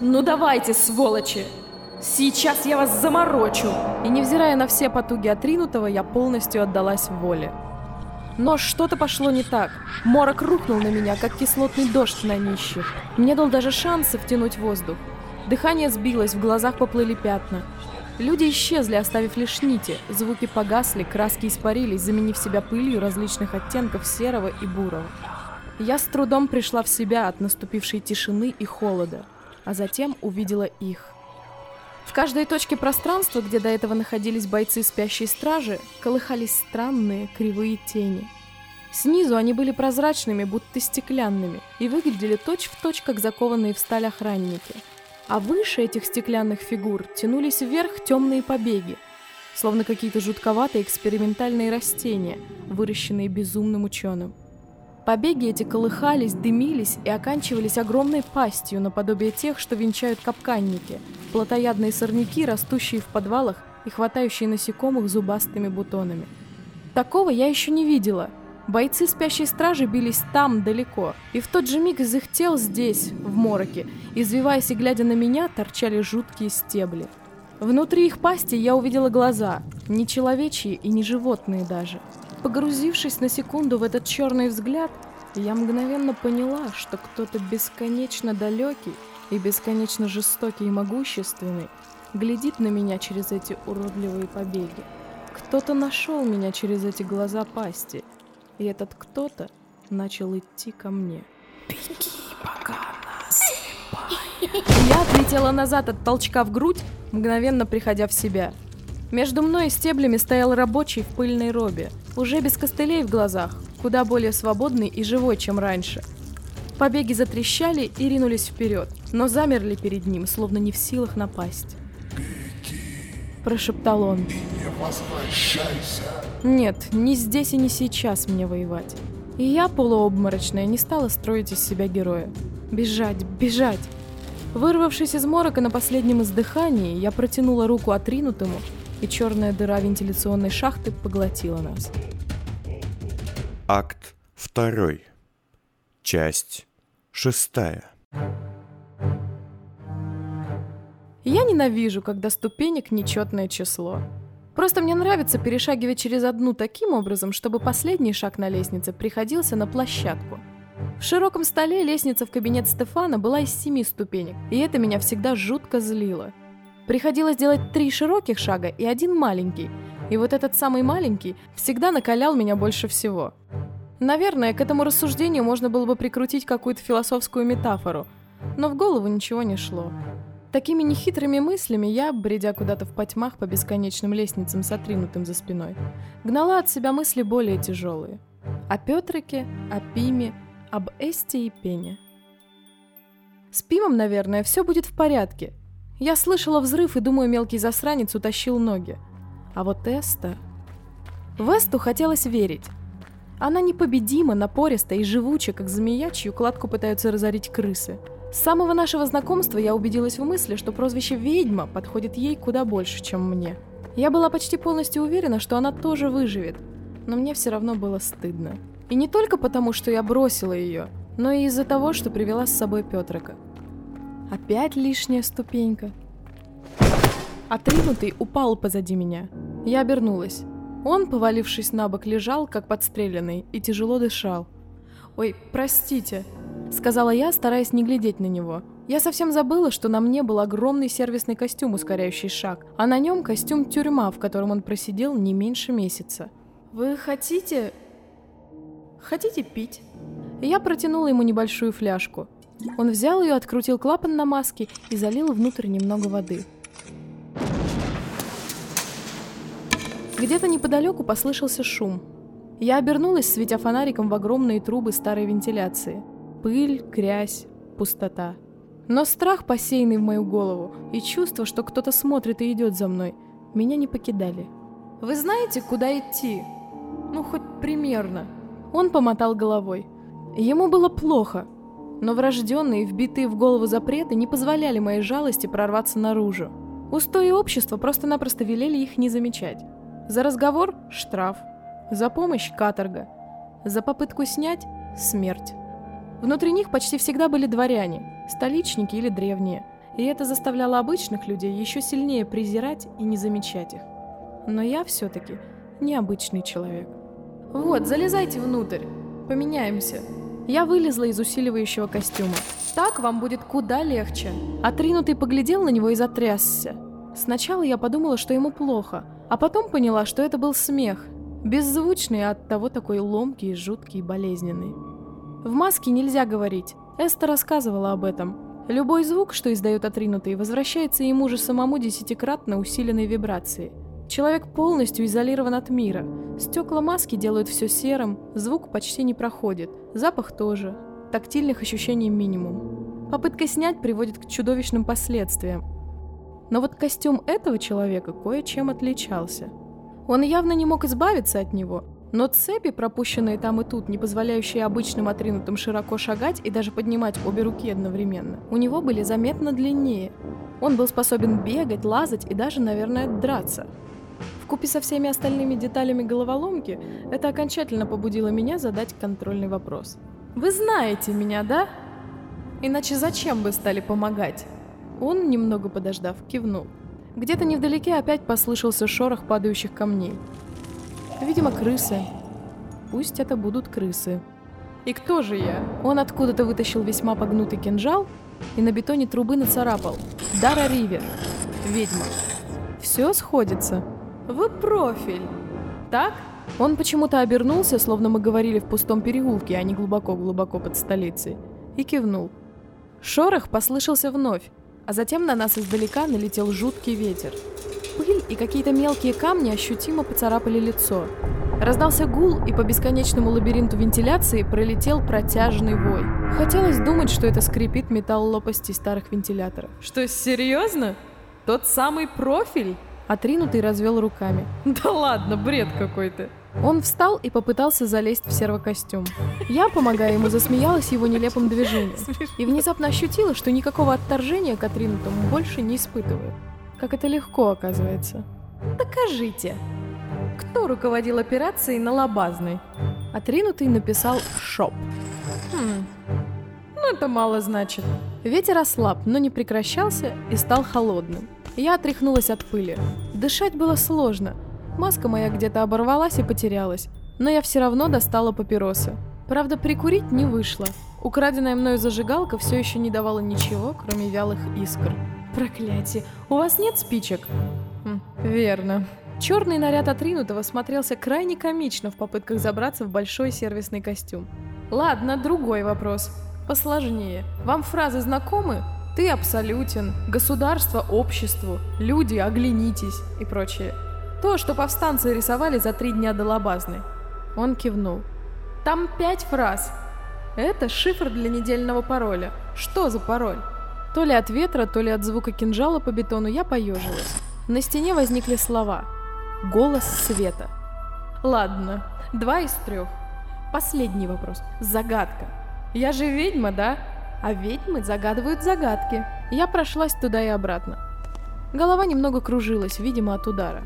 Ну давайте, сволочи! Сейчас я вас заморочу!» И невзирая на все потуги отринутого, я полностью отдалась воле. Но что-то пошло не так. Морок рухнул на меня, как кислотный дождь на нищих. Не дал даже шанса втянуть воздух. Дыхание сбилось, в глазах поплыли пятна. Люди исчезли, оставив лишь нити. Звуки погасли, краски испарились, заменив себя пылью различных оттенков серого и бурого. Я с трудом пришла в себя от наступившей тишины и холода, а затем увидела их. В каждой точке пространства, где до этого находились бойцы спящей стражи, колыхались странные кривые тени. Снизу они были прозрачными, будто стеклянными, и выглядели точь-в-точь, точь, как закованные в сталь охранники. А выше этих стеклянных фигур тянулись вверх темные побеги, словно какие-то жутковатые экспериментальные растения, выращенные безумным ученым. Побеги эти колыхались, дымились и оканчивались огромной пастью, наподобие тех, что венчают капканники, плотоядные сорняки, растущие в подвалах и хватающие насекомых зубастыми бутонами. Такого я еще не видела. Бойцы спящей стражи бились там, далеко, и в тот же миг из их тел здесь, в мороке, извиваясь и глядя на меня, торчали жуткие стебли. Внутри их пасти я увидела глаза, не человечьи и не животные даже. Погрузившись на секунду в этот черный взгляд, я мгновенно поняла, что кто-то бесконечно далекий и бесконечно жестокий и могущественный глядит на меня через эти уродливые побеги. Кто-то нашел меня через эти глаза пасти, и этот кто-то начал идти ко мне. «Беги, пока она Я отлетела назад от толчка в грудь, мгновенно приходя в себя. Между мной и стеблями стоял рабочий в пыльной робе – уже без костылей в глазах, куда более свободный и живой, чем раньше. Побеги затрещали и ринулись вперед, но замерли перед ним, словно не в силах напасть. «Беги!» – прошептал он. «И не возвращайся!» Нет, не здесь и не сейчас мне воевать. И я, полуобморочная, не стала строить из себя героя. Бежать, бежать! Вырвавшись из морока на последнем издыхании, я протянула руку отринутому и черная дыра вентиляционной шахты поглотила нас. Акт второй. Часть шестая. Я ненавижу, когда ступенек нечетное число. Просто мне нравится перешагивать через одну таким образом, чтобы последний шаг на лестнице приходился на площадку. В широком столе лестница в кабинет Стефана была из семи ступенек, и это меня всегда жутко злило. Приходилось делать три широких шага и один маленький. И вот этот самый маленький всегда накалял меня больше всего. Наверное, к этому рассуждению можно было бы прикрутить какую-то философскую метафору, но в голову ничего не шло. Такими нехитрыми мыслями я, бредя куда-то в потьмах по бесконечным лестницам с отринутым за спиной, гнала от себя мысли более тяжелые. О Петрике, о Пиме, об Эсте и Пене. С Пимом, наверное, все будет в порядке, я слышала взрыв и думаю, мелкий засранец утащил ноги. А вот Эста... В Эсту хотелось верить. Она непобедима, напориста и живуча, как змея, чью кладку пытаются разорить крысы. С самого нашего знакомства я убедилась в мысли, что прозвище «ведьма» подходит ей куда больше, чем мне. Я была почти полностью уверена, что она тоже выживет, но мне все равно было стыдно. И не только потому, что я бросила ее, но и из-за того, что привела с собой Петрика. Опять лишняя ступенька. Отринутый упал позади меня. Я обернулась. Он, повалившись на бок, лежал, как подстреленный, и тяжело дышал. «Ой, простите», — сказала я, стараясь не глядеть на него. Я совсем забыла, что на мне был огромный сервисный костюм, ускоряющий шаг, а на нем костюм тюрьма, в котором он просидел не меньше месяца. «Вы хотите... хотите пить?» Я протянула ему небольшую фляжку. Он взял ее, открутил клапан на маске и залил внутрь немного воды. Где-то неподалеку послышался шум. Я обернулась, светя фонариком в огромные трубы старой вентиляции. Пыль, грязь, пустота. Но страх, посеянный в мою голову, и чувство, что кто-то смотрит и идет за мной, меня не покидали. «Вы знаете, куда идти?» «Ну, хоть примерно». Он помотал головой. Ему было плохо, но врожденные, вбитые в голову запреты не позволяли моей жалости прорваться наружу. Устои общества просто-напросто велели их не замечать. За разговор – штраф, за помощь – каторга, за попытку снять – смерть. Внутри них почти всегда были дворяне, столичники или древние. И это заставляло обычных людей еще сильнее презирать и не замечать их. Но я все-таки необычный человек. Вот, залезайте внутрь. Поменяемся. Я вылезла из усиливающего костюма. Так вам будет куда легче. Отринутый поглядел на него и затрясся. Сначала я подумала, что ему плохо, а потом поняла, что это был смех. Беззвучный, а от того такой ломкий, жуткий и болезненный. В маске нельзя говорить. Эста рассказывала об этом. Любой звук, что издает отринутый, возвращается ему же самому десятикратно усиленной вибрацией. Человек полностью изолирован от мира. Стекла маски делают все серым, звук почти не проходит, запах тоже. Тактильных ощущений минимум. Попытка снять приводит к чудовищным последствиям. Но вот костюм этого человека кое-чем отличался. Он явно не мог избавиться от него, но цепи, пропущенные там и тут, не позволяющие обычным отринутым широко шагать и даже поднимать обе руки одновременно, у него были заметно длиннее. Он был способен бегать, лазать и даже, наверное, драться. Вкупе со всеми остальными деталями головоломки, это окончательно побудило меня задать контрольный вопрос. «Вы знаете меня, да? Иначе зачем бы стали помогать?» Он, немного подождав, кивнул. Где-то невдалеке опять послышался шорох падающих камней. Видимо, крысы. Пусть это будут крысы. И кто же я? Он откуда-то вытащил весьма погнутый кинжал и на бетоне трубы нацарапал. Дара Ривер. Ведьма. Все сходится. Вы профиль. Так? Он почему-то обернулся, словно мы говорили в пустом переулке, а не глубоко-глубоко под столицей, и кивнул. Шорох послышался вновь, а затем на нас издалека налетел жуткий ветер. Пыль и какие-то мелкие камни ощутимо поцарапали лицо. Раздался гул, и по бесконечному лабиринту вентиляции пролетел протяжный вой. Хотелось думать, что это скрипит металл лопастей старых вентиляторов. Что, серьезно? Тот самый профиль? Отринутый развел руками. Да ладно, бред какой-то. Он встал и попытался залезть в сервокостюм. Я, помогая ему, засмеялась его нелепым движением. И внезапно ощутила, что никакого отторжения к отринутому больше не испытываю. Как это легко, оказывается. Докажите. Кто руководил операцией на Лобазной? Отринутый написал «Шоп». Хм, ну это мало значит. Ветер ослаб, но не прекращался и стал холодным. Я отряхнулась от пыли. Дышать было сложно — Маска моя где-то оборвалась и потерялась, но я все равно достала папиросы. Правда, прикурить не вышло. Украденная мною зажигалка все еще не давала ничего, кроме вялых искр. Проклятие, у вас нет спичек? Хм, верно. Черный наряд отринутого смотрелся крайне комично в попытках забраться в большой сервисный костюм. Ладно, другой вопрос. Посложнее. Вам фразы знакомы? Ты абсолютен, государство обществу, люди оглянитесь и прочее. То, что повстанцы рисовали за три дня до Лобазны. Он кивнул. Там пять фраз. Это шифр для недельного пароля. Что за пароль? То ли от ветра, то ли от звука кинжала по бетону я поежилась. На стене возникли слова. Голос света. Ладно, два из трех. Последний вопрос. Загадка. Я же ведьма, да? А ведьмы загадывают загадки. Я прошлась туда и обратно. Голова немного кружилась, видимо, от удара.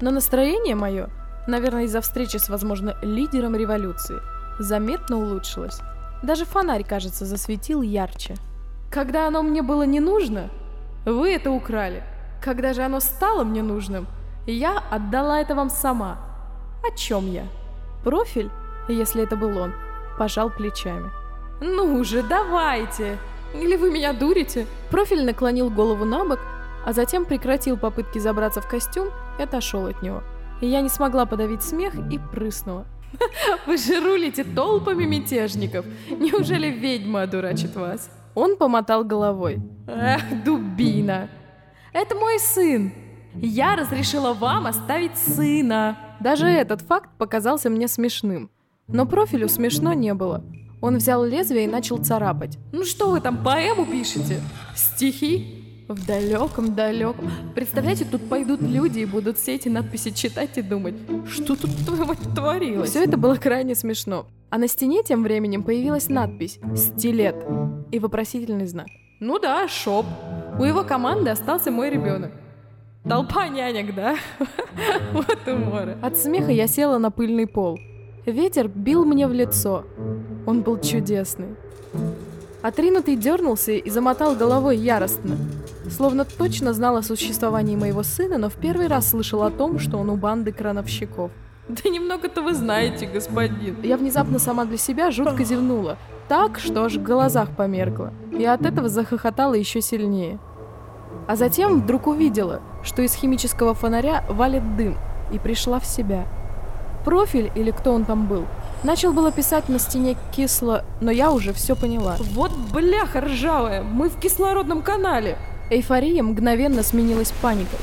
Но настроение мое, наверное, из-за встречи с, возможно, лидером революции, заметно улучшилось. Даже фонарь, кажется, засветил ярче. Когда оно мне было не нужно, вы это украли. Когда же оно стало мне нужным, я отдала это вам сама. О чем я? Профиль, если это был он, пожал плечами. Ну же, давайте! Или вы меня дурите? Профиль наклонил голову на бок, а затем прекратил попытки забраться в костюм и отошел от него. И я не смогла подавить смех и прыснула. Вы же рулите толпами мятежников. Неужели ведьма одурачит вас? Он помотал головой. Эх, дубина. Это мой сын. Я разрешила вам оставить сына. Даже этот факт показался мне смешным. Но профилю смешно не было. Он взял лезвие и начал царапать. Ну что вы там, поэму пишете? Стихи? в далеком-далеком. Представляете, тут пойдут люди и будут все эти надписи читать и думать, что тут творилось. Все это было крайне смешно. А на стене тем временем появилась надпись «Стилет» и вопросительный знак. Ну да, шоп. У его команды остался мой ребенок. Толпа нянек, да? Вот уморы. От смеха я села на пыльный пол. Ветер бил мне в лицо. Он был чудесный. Отринутый дернулся и замотал головой яростно. Словно точно знал о существовании моего сына, но в первый раз слышал о том, что он у банды крановщиков. Да немного-то вы знаете, господин. Я внезапно сама для себя жутко зевнула. Так, что аж в глазах померкло. И от этого захохотала еще сильнее. А затем вдруг увидела, что из химического фонаря валит дым, и пришла в себя. Профиль, или кто он там был, начал было писать на стене кисло, но я уже все поняла. Вот бляха ржавая, мы в кислородном канале! Эйфория мгновенно сменилась паникой.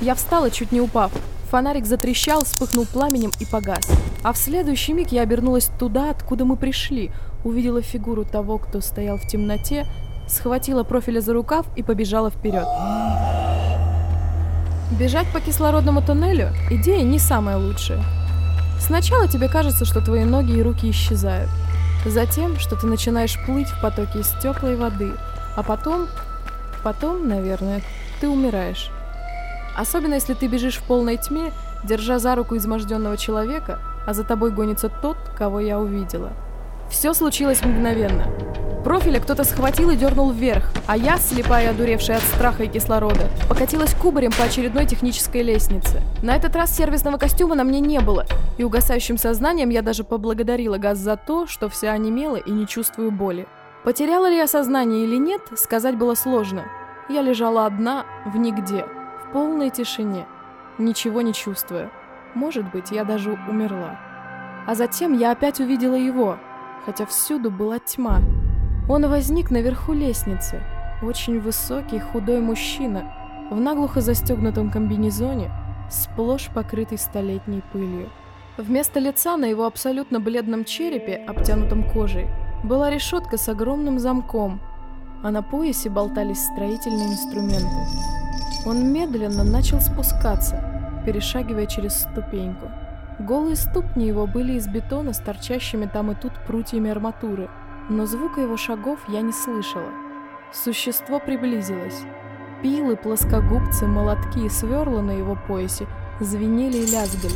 Я встала, чуть не упав. Фонарик затрещал, вспыхнул пламенем и погас. А в следующий миг я обернулась туда, откуда мы пришли, увидела фигуру того, кто стоял в темноте, схватила профиля за рукав и побежала вперед. Бежать по кислородному туннелю – идея не самая лучшая. Сначала тебе кажется, что твои ноги и руки исчезают. Затем, что ты начинаешь плыть в потоке из теплой воды. А потом, потом, наверное, ты умираешь. Особенно если ты бежишь в полной тьме, держа за руку изможденного человека, а за тобой гонится тот, кого я увидела. Все случилось мгновенно. Профиля кто-то схватил и дернул вверх, а я, слепая и одуревшая от страха и кислорода, покатилась кубарем по очередной технической лестнице. На этот раз сервисного костюма на мне не было, и угасающим сознанием я даже поблагодарила газ за то, что вся онемела и не чувствую боли. Потеряла ли я сознание или нет, сказать было сложно. Я лежала одна, в нигде, в полной тишине, ничего не чувствуя. Может быть, я даже умерла. А затем я опять увидела его, хотя всюду была тьма. Он возник наверху лестницы. Очень высокий, худой мужчина, в наглухо застегнутом комбинезоне, сплошь покрытый столетней пылью. Вместо лица на его абсолютно бледном черепе, обтянутом кожей, была решетка с огромным замком, а на поясе болтались строительные инструменты. Он медленно начал спускаться, перешагивая через ступеньку. Голые ступни его были из бетона с торчащими там и тут прутьями арматуры – но звука его шагов я не слышала. Существо приблизилось. Пилы, плоскогубцы, молотки и сверла на его поясе звенели и лязгали.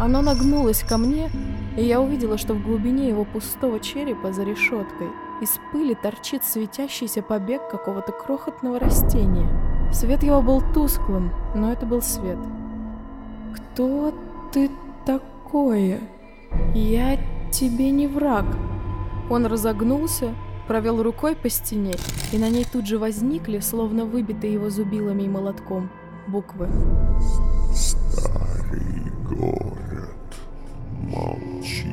Оно нагнулось ко мне, и я увидела, что в глубине его пустого черепа за решеткой из пыли торчит светящийся побег какого-то крохотного растения. Свет его был тусклым, но это был свет. «Кто ты такое? Я тебе не враг», он разогнулся, провел рукой по стене, и на ней тут же возникли, словно выбитые его зубилами и молотком, буквы. Старый город молчит.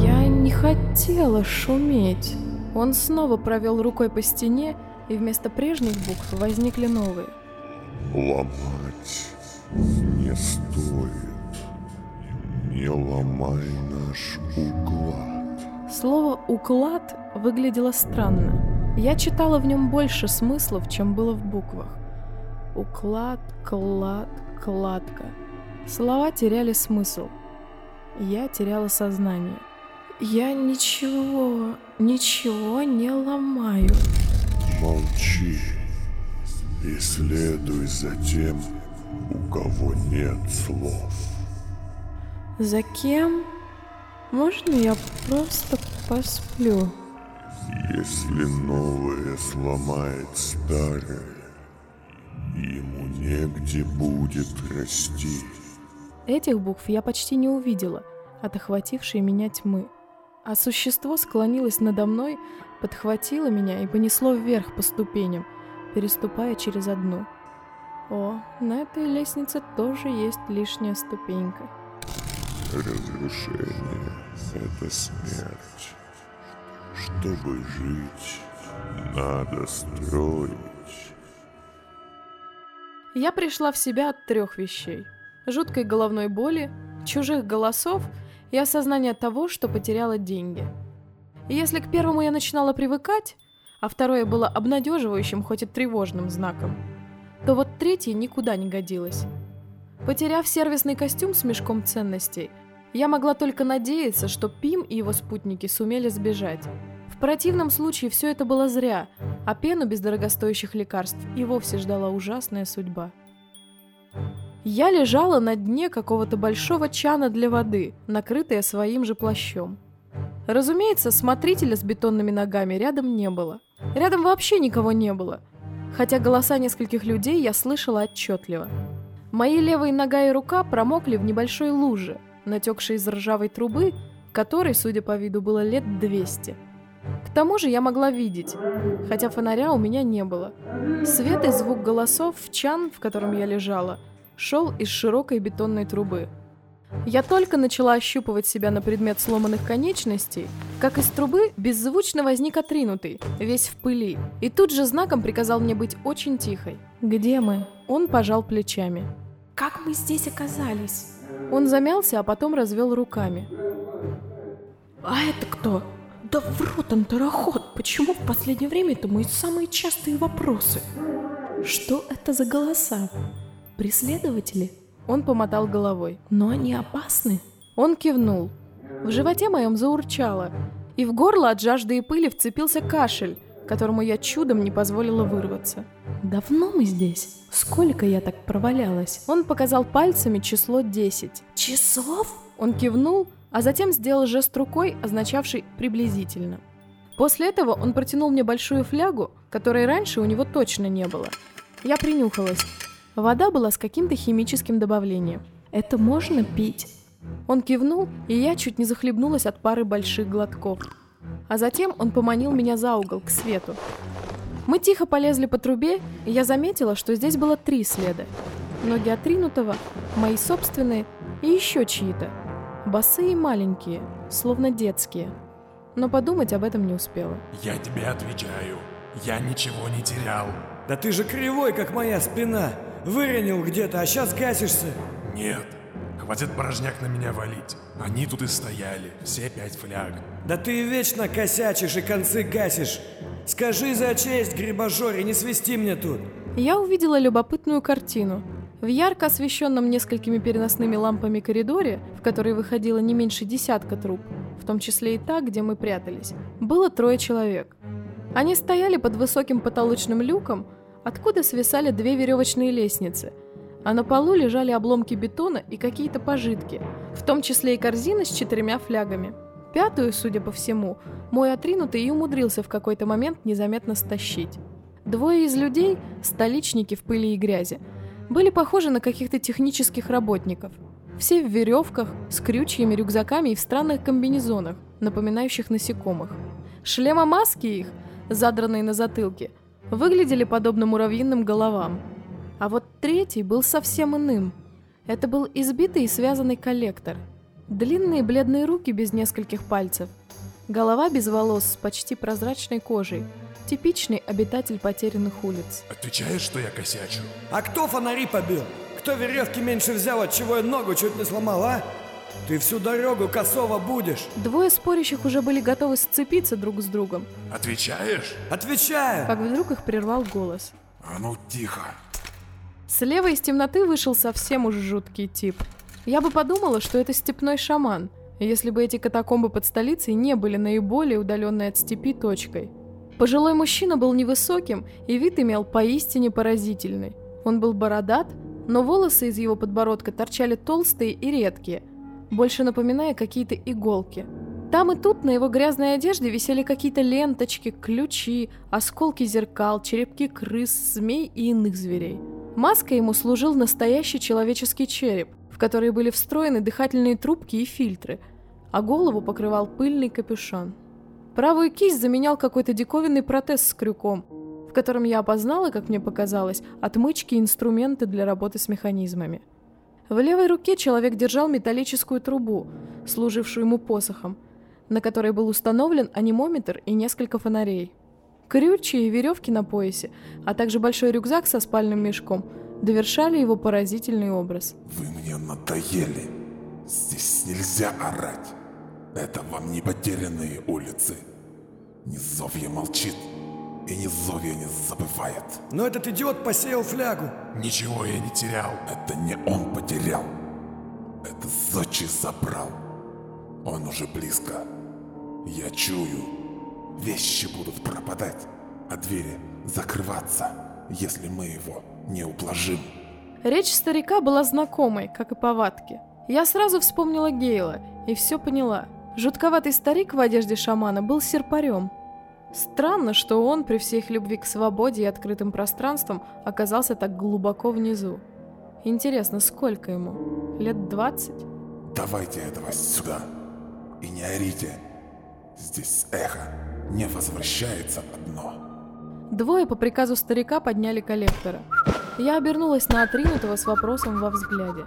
Я не хотела шуметь. Он снова провел рукой по стене, и вместо прежних букв возникли новые. Ломать не стоит. Не ломай наш уклад. Слово «уклад» выглядело странно. Я читала в нем больше смыслов, чем было в буквах. Уклад, клад, кладка. Слова теряли смысл. Я теряла сознание. Я ничего, ничего не ломаю. Молчи и следуй за тем, у кого нет слов. За кем? Можно я просто посплю? Если новое сломает старое, ему негде будет расти. Этих букв я почти не увидела от охватившей меня тьмы. А существо склонилось надо мной, подхватило меня и понесло вверх по ступеням, переступая через одну. О, на этой лестнице тоже есть лишняя ступенька. Разрушение — это смерть. Чтобы жить, надо строить. Я пришла в себя от трех вещей. Жуткой головной боли, чужих голосов и осознания того, что потеряла деньги. И если к первому я начинала привыкать, а второе было обнадеживающим, хоть и тревожным знаком, то вот третье никуда не годилось. Потеряв сервисный костюм с мешком ценностей, я могла только надеяться, что Пим и его спутники сумели сбежать. В противном случае все это было зря, а пену без дорогостоящих лекарств и вовсе ждала ужасная судьба. Я лежала на дне какого-то большого чана для воды, накрытая своим же плащом. Разумеется, смотрителя с бетонными ногами рядом не было. Рядом вообще никого не было. хотя голоса нескольких людей я слышала отчетливо. Мои левая нога и рука промокли в небольшой луже, натекшей из ржавой трубы, которой, судя по виду, было лет 200. К тому же я могла видеть, хотя фонаря у меня не было. Свет и звук голосов в чан, в котором я лежала, шел из широкой бетонной трубы. Я только начала ощупывать себя на предмет сломанных конечностей, как из трубы беззвучно возник отринутый, весь в пыли, и тут же знаком приказал мне быть очень тихой. «Где мы?» Он пожал плечами. «Как мы здесь оказались?» Он замялся, а потом развел руками. «А это кто?» «Да в рот антароход! Почему в последнее время это мои самые частые вопросы?» «Что это за голоса? Преследователи?» Он помотал головой. «Но они опасны?» Он кивнул. В животе моем заурчало, и в горло от жажды и пыли вцепился кашель, которому я чудом не позволила вырваться. «Давно мы здесь? Сколько я так провалялась?» Он показал пальцами число 10. «Часов?» Он кивнул, а затем сделал жест рукой, означавший «приблизительно». После этого он протянул мне большую флягу, которой раньше у него точно не было. Я принюхалась. Вода была с каким-то химическим добавлением. «Это можно пить?» Он кивнул, и я чуть не захлебнулась от пары больших глотков. А затем он поманил меня за угол, к свету. Мы тихо полезли по трубе, и я заметила, что здесь было три следа. Ноги отринутого, мои собственные и еще чьи-то. Босые и маленькие, словно детские. Но подумать об этом не успела. Я тебе отвечаю, я ничего не терял. Да ты же кривой, как моя спина. Выронил где-то, а сейчас гасишься. Нет, хватит порожняк на меня валить. Они тут и стояли, все пять фляг. Да ты вечно косячишь и концы гасишь. Скажи за честь, грибожоре, не свисти мне тут. Я увидела любопытную картину. В ярко освещенном несколькими переносными лампами коридоре, в который выходило не меньше десятка труб, в том числе и та, где мы прятались, было трое человек. Они стояли под высоким потолочным люком, откуда свисали две веревочные лестницы, а на полу лежали обломки бетона и какие-то пожитки, в том числе и корзина с четырьмя флягами. Пятую, судя по всему, мой отринутый и умудрился в какой-то момент незаметно стащить. Двое из людей, столичники в пыли и грязи, были похожи на каких-то технических работников. Все в веревках, с крючьями, рюкзаками и в странных комбинезонах, напоминающих насекомых. Шлема-маски их, задранные на затылке, выглядели подобно муравьиным головам. А вот третий был совсем иным. Это был избитый и связанный коллектор. Длинные бледные руки без нескольких пальцев. Голова без волос с почти прозрачной кожей – Типичный обитатель потерянных улиц. Отвечаешь, что я косячу? А кто фонари побил? Кто веревки меньше взял, от чего я ногу чуть не сломал, а? Ты всю дорогу косово будешь. Двое спорящих уже были готовы сцепиться друг с другом. Отвечаешь? Отвечаю! Как вдруг их прервал голос. А ну тихо. Слева из темноты вышел совсем уж жуткий тип. Я бы подумала, что это степной шаман, если бы эти катакомбы под столицей не были наиболее удаленной от степи точкой. Пожилой мужчина был невысоким, и вид имел поистине поразительный. Он был бородат, но волосы из его подбородка торчали толстые и редкие, больше напоминая какие-то иголки. Там и тут на его грязной одежде висели какие-то ленточки, ключи, осколки зеркал, черепки крыс, змей и иных зверей. Маской ему служил настоящий человеческий череп, в который были встроены дыхательные трубки и фильтры, а голову покрывал пыльный капюшон. Правую кисть заменял какой-то диковинный протез с крюком, в котором я опознала, как мне показалось, отмычки и инструменты для работы с механизмами. В левой руке человек держал металлическую трубу, служившую ему посохом, на которой был установлен анимометр и несколько фонарей. Крючья и веревки на поясе, а также большой рюкзак со спальным мешком довершали его поразительный образ. Вы мне надоели. Здесь нельзя орать. Это вам не потерянные улицы. Низовье молчит, и Низовье не забывает. Но этот идиот посеял флягу. Ничего я не терял. Это не он потерял. Это Зочи забрал. Он уже близко. Я чую. Вещи будут пропадать, а двери закрываться, если мы его не ублажим. Речь старика была знакомой, как и повадки. Я сразу вспомнила Гейла и все поняла – Жутковатый старик в одежде шамана был серпарем. Странно, что он при всей их любви к свободе и открытым пространствам оказался так глубоко внизу. Интересно, сколько ему? Лет двадцать? Давайте этого сюда. И не орите. Здесь эхо не возвращается одно. Двое по приказу старика подняли коллектора. Я обернулась на отринутого с вопросом во взгляде.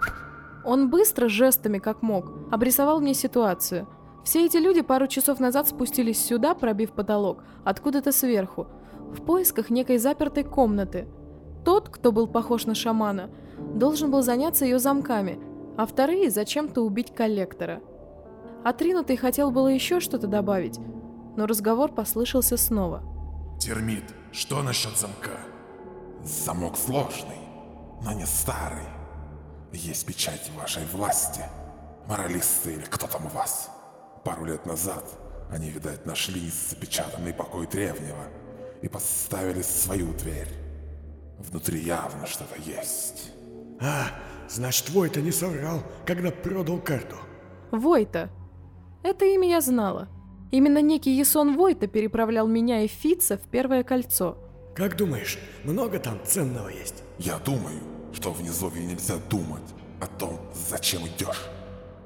Он быстро, жестами как мог, обрисовал мне ситуацию. Все эти люди пару часов назад спустились сюда, пробив потолок, откуда-то сверху, в поисках некой запертой комнаты. Тот, кто был похож на шамана, должен был заняться ее замками, а вторые зачем-то убить коллектора. Отринутый хотел было еще что-то добавить, но разговор послышался снова. Термит, что насчет замка? Замок сложный, но не старый. Есть печать вашей власти. Моралисты или кто там у вас. Пару лет назад они, видать, нашли запечатанный покой древнего и поставили свою дверь. Внутри явно что-то есть. А, значит, Войта не соврал, когда продал карту. Войта. Это имя я знала. Именно некий Ясон Войта переправлял меня и Фица в Первое Кольцо. Как думаешь, много там ценного есть? Я думаю, что в низовье нельзя думать о том, зачем идешь.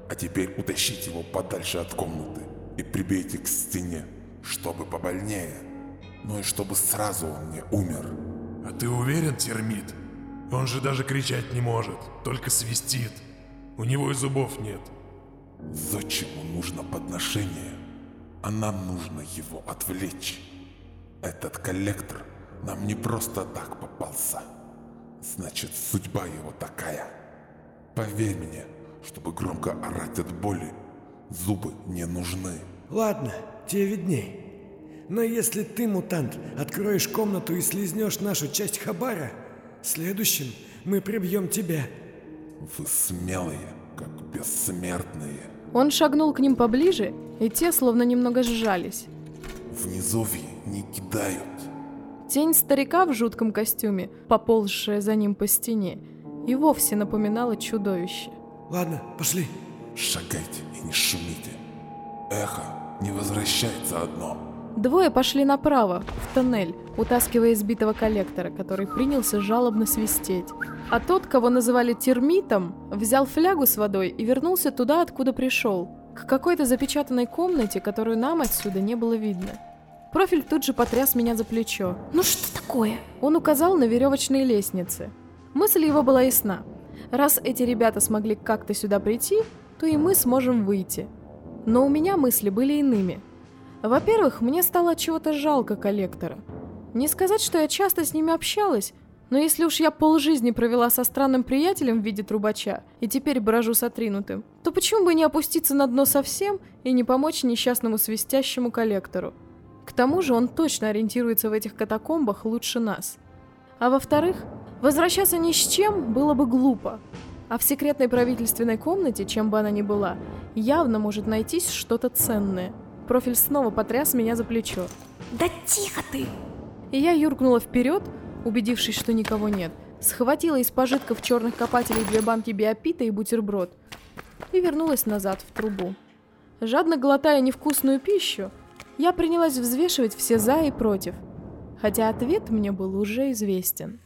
А теперь утащите его подальше от комнаты и прибейте к стене, чтобы побольнее. Ну и чтобы сразу он не умер. А ты уверен, термит? Он же даже кричать не может, только свистит. У него и зубов нет. Зодчему нужно подношение, а нам нужно его отвлечь. Этот коллектор нам не просто так попался. Значит, судьба его такая. Поверь мне, чтобы громко орать от боли, зубы не нужны. Ладно, тебе видней. Но если ты, мутант, откроешь комнату и слизнешь нашу часть хабара, следующим мы прибьем тебя. Вы смелые, как бессмертные. Он шагнул к ним поближе, и те словно немного сжались. В низовье не кидают. Тень старика в жутком костюме, поползшая за ним по стене, и вовсе напоминала чудовище. Ладно, пошли. Шагайте и не шумите. Эхо не возвращается одно. Двое пошли направо, в тоннель, утаскивая избитого коллектора, который принялся жалобно свистеть. А тот, кого называли термитом, взял флягу с водой и вернулся туда, откуда пришел, к какой-то запечатанной комнате, которую нам отсюда не было видно. Профиль тут же потряс меня за плечо. Ну что такое? Он указал на веревочные лестницы. Мысль его была ясна. Раз эти ребята смогли как-то сюда прийти, то и мы сможем выйти. Но у меня мысли были иными. Во-первых, мне стало чего-то жалко коллектора. Не сказать, что я часто с ними общалась, но если уж я полжизни провела со странным приятелем в виде трубача и теперь брожу с отринутым, то почему бы не опуститься на дно совсем и не помочь несчастному свистящему коллектору? К тому же он точно ориентируется в этих катакомбах лучше нас. А во-вторых, возвращаться ни с чем было бы глупо. А в секретной правительственной комнате, чем бы она ни была, явно может найтись что-то ценное. Профиль снова потряс меня за плечо. Да тихо ты! И я юркнула вперед, убедившись, что никого нет, схватила из пожитков черных копателей две банки биопита и бутерброд и вернулась назад в трубу. Жадно глотая невкусную пищу, я принялась взвешивать все «за» и «против», хотя ответ мне был уже известен.